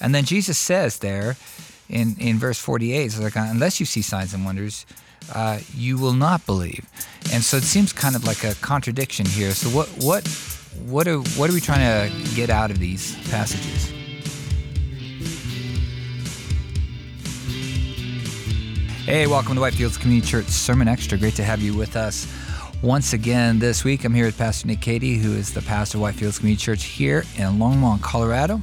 And then Jesus says there in, in verse 48, it's like, unless you see signs and wonders, uh, you will not believe. And so it seems kind of like a contradiction here. So what what what are what are we trying to get out of these passages? Hey, welcome to Whitefields Community Church Sermon Extra. Great to have you with us once again this week. I'm here with Pastor Nick Cady, who is the pastor of Whitefields Community Church here in Longmont, Colorado.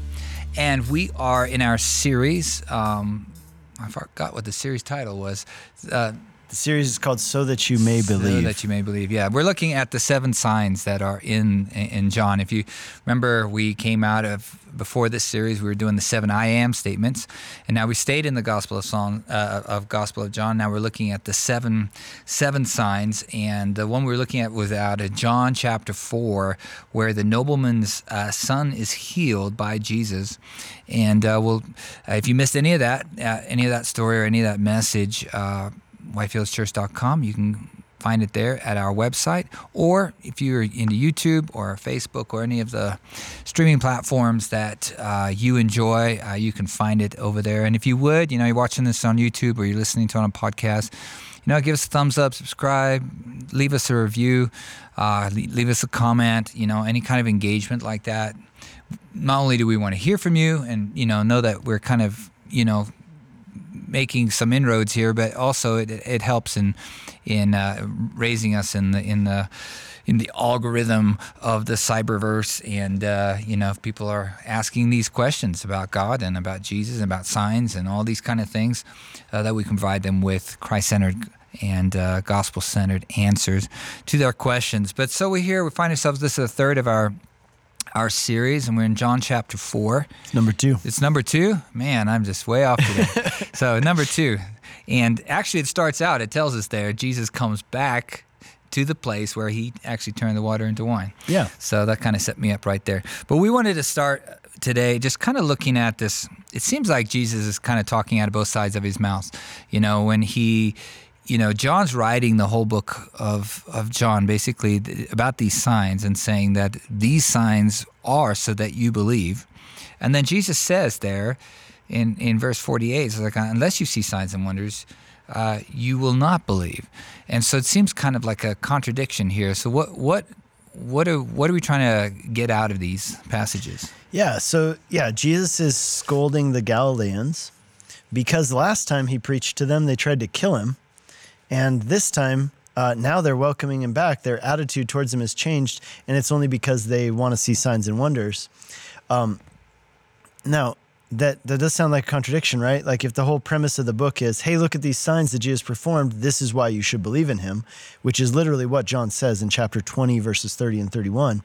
And we are in our series. Um, I forgot what the series title was. Uh, the series is called "So That You May Believe." So that you may believe. Yeah, we're looking at the seven signs that are in in John. If you remember, we came out of before this series, we were doing the seven I am statements, and now we stayed in the Gospel of Song uh, of Gospel of John. Now we're looking at the seven seven signs, and the one we were looking at was out of John chapter four, where the nobleman's uh, son is healed by Jesus. And uh, we'll, if you missed any of that, uh, any of that story or any of that message uh, whitefieldschurch.com. You can find it there at our website. Or if you're into YouTube or Facebook or any of the streaming platforms that uh, you enjoy, uh, you can find it over there. And if you would, you know, you're watching this on YouTube or you're listening to it on a podcast, you know, give us a thumbs up, subscribe, leave us a review, uh, leave us a comment, you know, any kind of engagement like that. Not only do we want to hear from you and, you know, know that we're kind of, you know, making some inroads here, but also it, it helps in in uh, raising us in the in the in the algorithm of the cyberverse. And uh, you know, if people are asking these questions about God and about Jesus and about signs and all these kind of things, uh, that we can provide them with Christ-centered and uh, gospel-centered answers to their questions. But so we here we find ourselves. This is a third of our our series, and we're in John chapter four. It's number two. It's number two. Man, I'm just way off today. so number two, and actually, it starts out. It tells us there Jesus comes back to the place where he actually turned the water into wine. Yeah. So that kind of set me up right there. But we wanted to start today just kind of looking at this. It seems like Jesus is kind of talking out of both sides of his mouth. You know, when he you know, John's writing the whole book of, of John basically about these signs and saying that these signs are so that you believe. And then Jesus says there in, in verse 48, it's like, unless you see signs and wonders, uh, you will not believe. And so it seems kind of like a contradiction here. So what, what, what are, what are we trying to get out of these passages? Yeah. So yeah, Jesus is scolding the Galileans because last time he preached to them, they tried to kill him and this time, uh, now they're welcoming him back. Their attitude towards him has changed, and it's only because they want to see signs and wonders. Um, now, that, that does sound like a contradiction, right? Like if the whole premise of the book is, hey, look at these signs that Jesus performed, this is why you should believe in him, which is literally what John says in chapter 20, verses 30 and 31.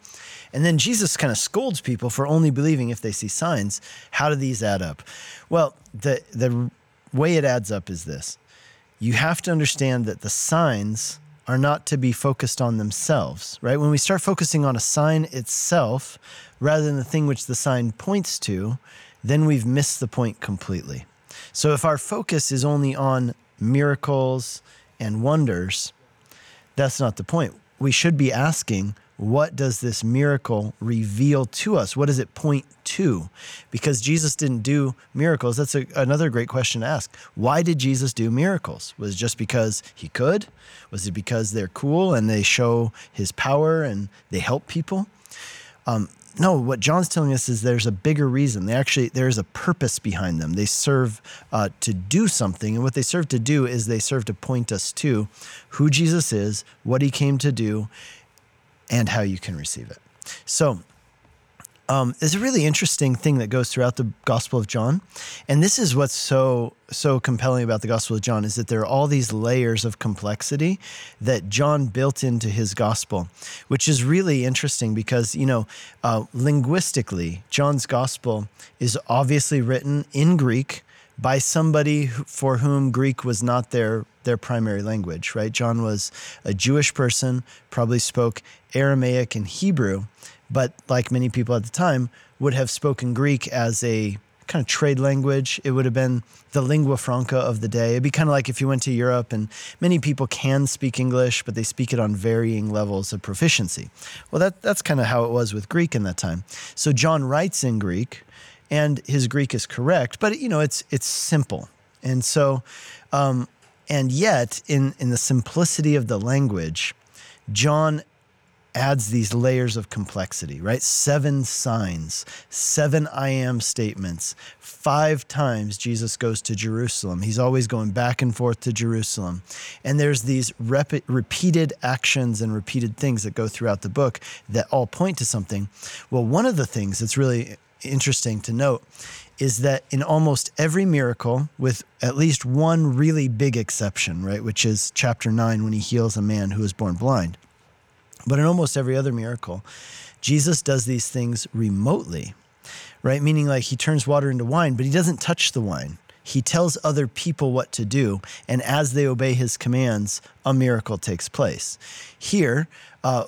And then Jesus kind of scolds people for only believing if they see signs. How do these add up? Well, the, the way it adds up is this you have to understand that the signs are not to be focused on themselves, right? When we start focusing on a sign itself rather than the thing which the sign points to, then we've missed the point completely. So if our focus is only on miracles and wonders, that's not the point. We should be asking, what does this miracle reveal to us? What does it point to? Because Jesus didn't do miracles. That's a, another great question to ask. Why did Jesus do miracles? Was it just because he could? Was it because they're cool and they show his power and they help people? Um, no, what John's telling us is there's a bigger reason. They actually there's a purpose behind them. They serve uh, to do something, and what they serve to do is they serve to point us to who Jesus is, what he came to do, and how you can receive it. So, um, there's a really interesting thing that goes throughout the Gospel of John, and this is what's so so compelling about the Gospel of John is that there are all these layers of complexity that John built into his Gospel, which is really interesting because you know uh, linguistically, John's Gospel is obviously written in Greek by somebody for whom Greek was not their their primary language, right? John was a Jewish person, probably spoke Aramaic and Hebrew, but like many people at the time, would have spoken Greek as a kind of trade language. It would have been the lingua franca of the day. It'd be kind of like if you went to Europe and many people can speak English, but they speak it on varying levels of proficiency. Well, that, that's kind of how it was with Greek in that time. So John writes in Greek and his Greek is correct, but you know it's it's simple, and so, um, and yet in in the simplicity of the language, John adds these layers of complexity, right? Seven signs, seven I am statements. Five times Jesus goes to Jerusalem. He's always going back and forth to Jerusalem. And there's these rep- repeated actions and repeated things that go throughout the book that all point to something. Well, one of the things that's really interesting to note is that in almost every miracle, with at least one really big exception, right, which is chapter 9 when he heals a man who was born blind but in almost every other miracle, Jesus does these things remotely, right? Meaning like he turns water into wine, but he doesn't touch the wine. He tells other people what to do, and as they obey his commands, a miracle takes place. Here, uh,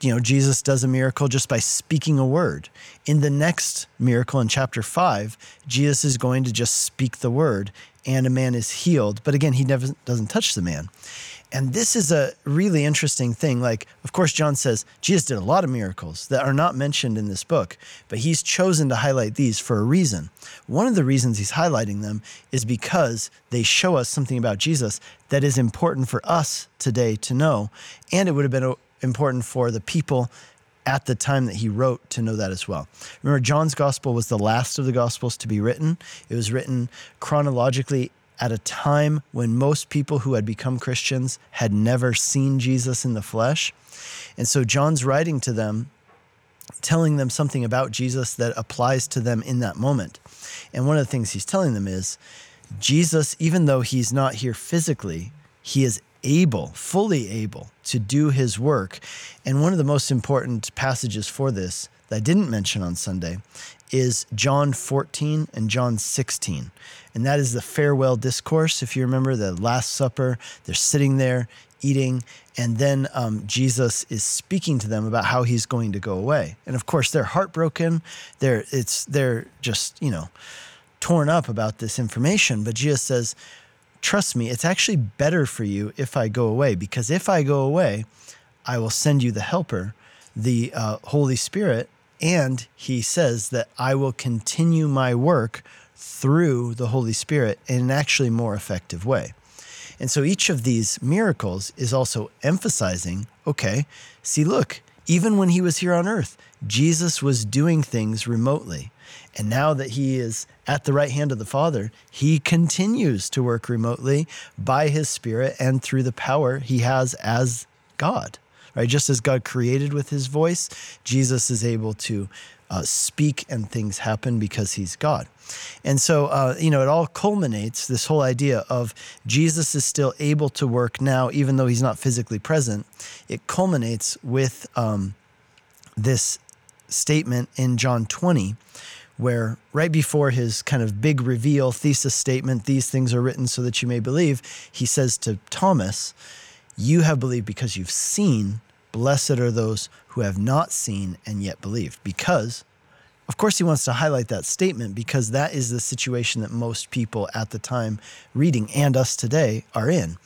you know, Jesus does a miracle just by speaking a word. In the next miracle in chapter five, Jesus is going to just speak the word and a man is healed. But again, he never doesn't touch the man. And this is a really interesting thing. Like, of course, John says Jesus did a lot of miracles that are not mentioned in this book, but he's chosen to highlight these for a reason. One of the reasons he's highlighting them is because they show us something about Jesus that is important for us today to know. And it would have been important for the people at the time that he wrote to know that as well. Remember, John's gospel was the last of the gospels to be written. It was written chronologically at a time when most people who had become Christians had never seen Jesus in the flesh. And so John's writing to them, telling them something about Jesus that applies to them in that moment. And one of the things he's telling them is Jesus, even though he's not here physically, he is able, fully able to do his work. And one of the most important passages for this that I didn't mention on Sunday is John 14 and John 16 and that is the farewell discourse. If you remember the Last Supper, they're sitting there eating, and then um, Jesus is speaking to them about how he's going to go away. And of course, they're heartbroken. They're it's they're just you know torn up about this information. But Jesus says, "Trust me, it's actually better for you if I go away, because if I go away, I will send you the Helper, the uh, Holy Spirit." And he says that I will continue my work through the Holy Spirit in an actually more effective way. And so each of these miracles is also emphasizing okay, see, look, even when he was here on earth, Jesus was doing things remotely. And now that he is at the right hand of the Father, he continues to work remotely by his Spirit and through the power he has as God. Right? Just as God created with his voice, Jesus is able to uh, speak and things happen because he's God. And so, uh, you know, it all culminates this whole idea of Jesus is still able to work now, even though he's not physically present. It culminates with um, this statement in John 20, where right before his kind of big reveal thesis statement, these things are written so that you may believe, he says to Thomas, You have believed because you've seen. Blessed are those who have not seen and yet believed. Because, of course, he wants to highlight that statement because that is the situation that most people at the time reading and us today are in.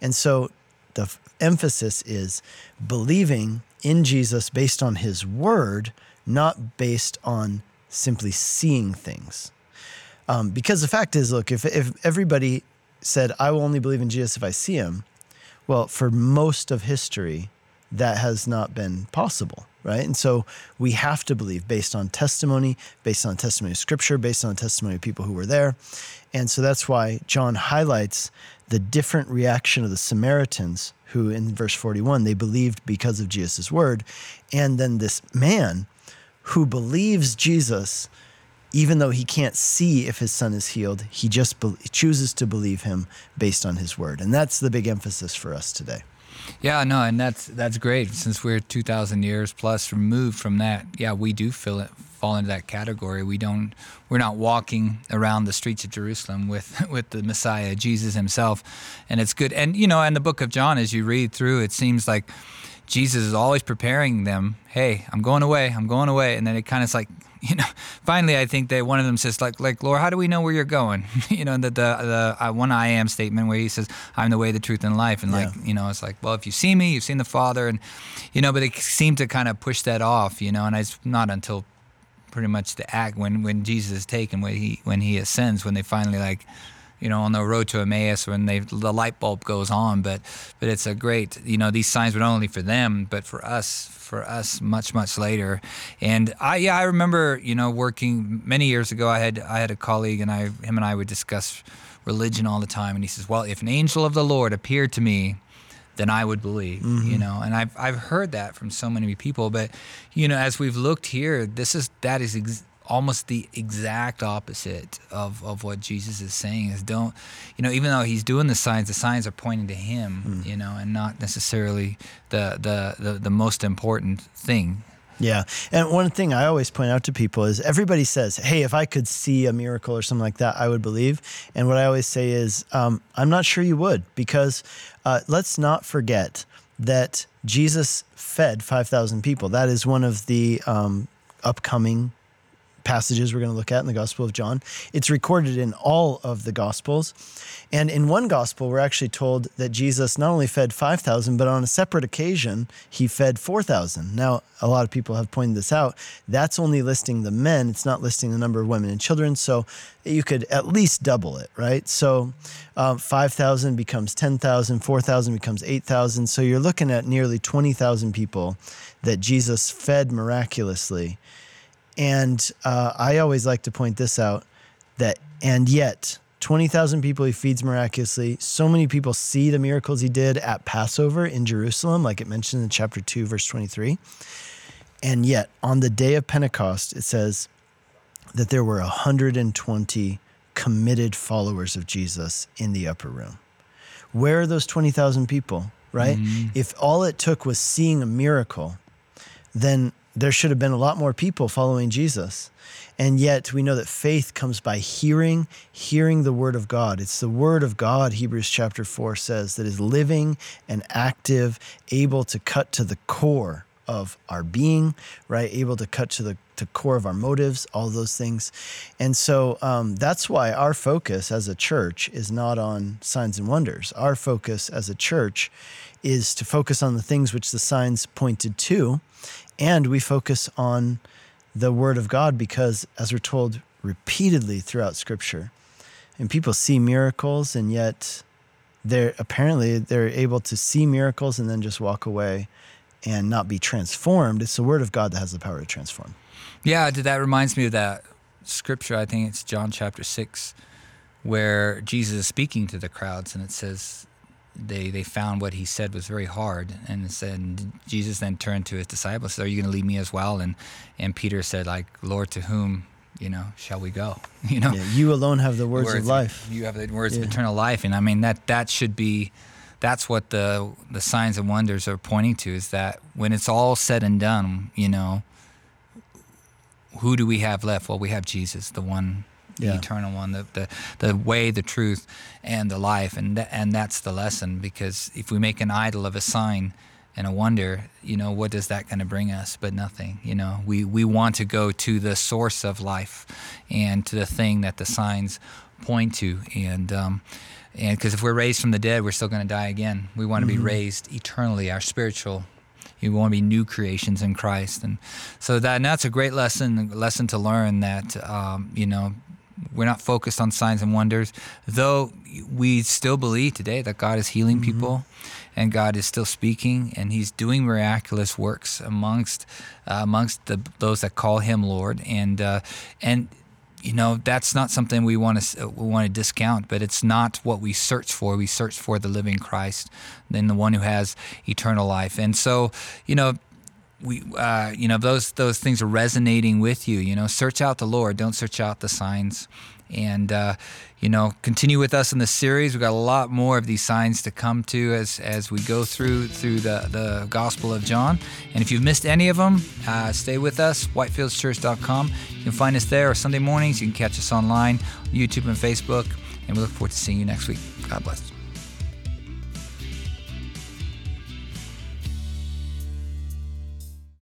And so the f- emphasis is believing in Jesus based on his word, not based on simply seeing things. Um, because the fact is, look, if, if everybody said, I will only believe in Jesus if I see him, well, for most of history, that has not been possible, right? And so we have to believe based on testimony, based on testimony of scripture, based on testimony of people who were there. And so that's why John highlights the different reaction of the Samaritans who in verse 41 they believed because of Jesus' word and then this man who believes Jesus even though he can't see if his son is healed, he just be- chooses to believe him based on his word. And that's the big emphasis for us today. Yeah, no, and that's that's great. Since we're two thousand years plus removed from that, yeah, we do feel it fall into that category. We don't we're not walking around the streets of Jerusalem with with the Messiah, Jesus himself. And it's good. And you know, in the book of John as you read through, it seems like Jesus is always preparing them, "Hey, I'm going away. I'm going away." And then it kind of like you know, finally, I think that one of them says, like, like, Lord, how do we know where you're going? you know, the the, the uh, one I am statement where he says, I'm the way, the truth, and life. And like, you know, it's like, well, if you see me, you've seen the Father, and you know, but they seem to kind of push that off, you know, and it's not until pretty much the act when when Jesus is taken, when he when he ascends, when they finally like you know, on the road to Emmaus when they the light bulb goes on. But but it's a great, you know, these signs were not only for them, but for us, for us much much later. And I yeah, I remember, you know, working many years ago. I had I had a colleague, and I him and I would discuss religion all the time, and he says, well, if an angel of the Lord appeared to me then I would believe, mm-hmm. you know. And I've I've heard that from so many people, but you know, as we've looked here, this is that is ex- almost the exact opposite of, of what Jesus is saying is don't you know even though he's doing the signs the signs are pointing to him mm. you know and not necessarily the, the the the most important thing yeah. And one thing I always point out to people is everybody says, hey, if I could see a miracle or something like that, I would believe. And what I always say is, um, I'm not sure you would, because uh, let's not forget that Jesus fed 5,000 people. That is one of the um, upcoming passages we're going to look at in the Gospel of John. It's recorded in all of the Gospels. And in one Gospel, we're actually told that Jesus not only fed 5,000, but on a separate occasion, he fed 4,000. Now, a lot of people have pointed this out. That's only listing the men, it's not listing the number of women and children. So you could at least double it, right? So um, 5,000 becomes 10,000, 4,000 becomes 8,000. So you're looking at nearly 20,000 people that Jesus fed miraculously and uh, I always like to point this out that, and yet, 20,000 people he feeds miraculously. So many people see the miracles he did at Passover in Jerusalem, like it mentioned in chapter 2, verse 23. And yet, on the day of Pentecost, it says that there were 120 committed followers of Jesus in the upper room. Where are those 20,000 people, right? Mm-hmm. If all it took was seeing a miracle, then there should have been a lot more people following Jesus. And yet we know that faith comes by hearing, hearing the word of God. It's the word of God, Hebrews chapter 4 says, that is living and active, able to cut to the core of our being, right? Able to cut to the to core of our motives, all those things. And so um, that's why our focus as a church is not on signs and wonders. Our focus as a church is to focus on the things which the signs pointed to and we focus on the Word of God because, as we're told repeatedly throughout Scripture, and people see miracles, and yet they're apparently they're able to see miracles and then just walk away and not be transformed. It's the Word of God that has the power to transform. Yeah, that reminds me of that scripture. I think it's John chapter six, where Jesus is speaking to the crowds, and it says, they they found what he said was very hard and said Jesus then turned to his disciples said are you going to leave me as well? And and Peter said like Lord to whom you know shall we go? You know? Yeah, you alone have the words, words, of life. you have the words yeah. of eternal life. And I mean that that should be that's what the the signs and wonders are pointing to is that when it's all said and done you know who do we have left? Well we have Jesus the one the yeah. eternal one, the, the the way, the truth, and the life, and th- and that's the lesson. Because if we make an idol of a sign and a wonder, you know, what does that kind of bring us? But nothing. You know, we we want to go to the source of life, and to the thing that the signs point to, and. Um, and because if we're raised from the dead, we're still going to die again. We want to mm-hmm. be raised eternally, our spiritual we want to be new creations in Christ, and so that and that's a great lesson lesson to learn that um, you know we're not focused on signs and wonders, though we still believe today that God is healing mm-hmm. people and God is still speaking and He's doing miraculous works amongst uh, amongst the, those that call Him Lord. And uh, and you know that's not something we want to we want to discount, but it's not what we search for. We search for the living Christ, then the one who has eternal life. And so you know we uh, you know those those things are resonating with you you know. Search out the lord don't search out the signs. And uh, you know continue with us in the series. We've got a lot more of these signs to come to as as we go through through the the gospel of john. And if you've missed any of them uh, stay with us whitefieldschurch.com you can find us there or sunday mornings. You can catch us online youtube and facebook. And we look forward to seeing you next week. God bless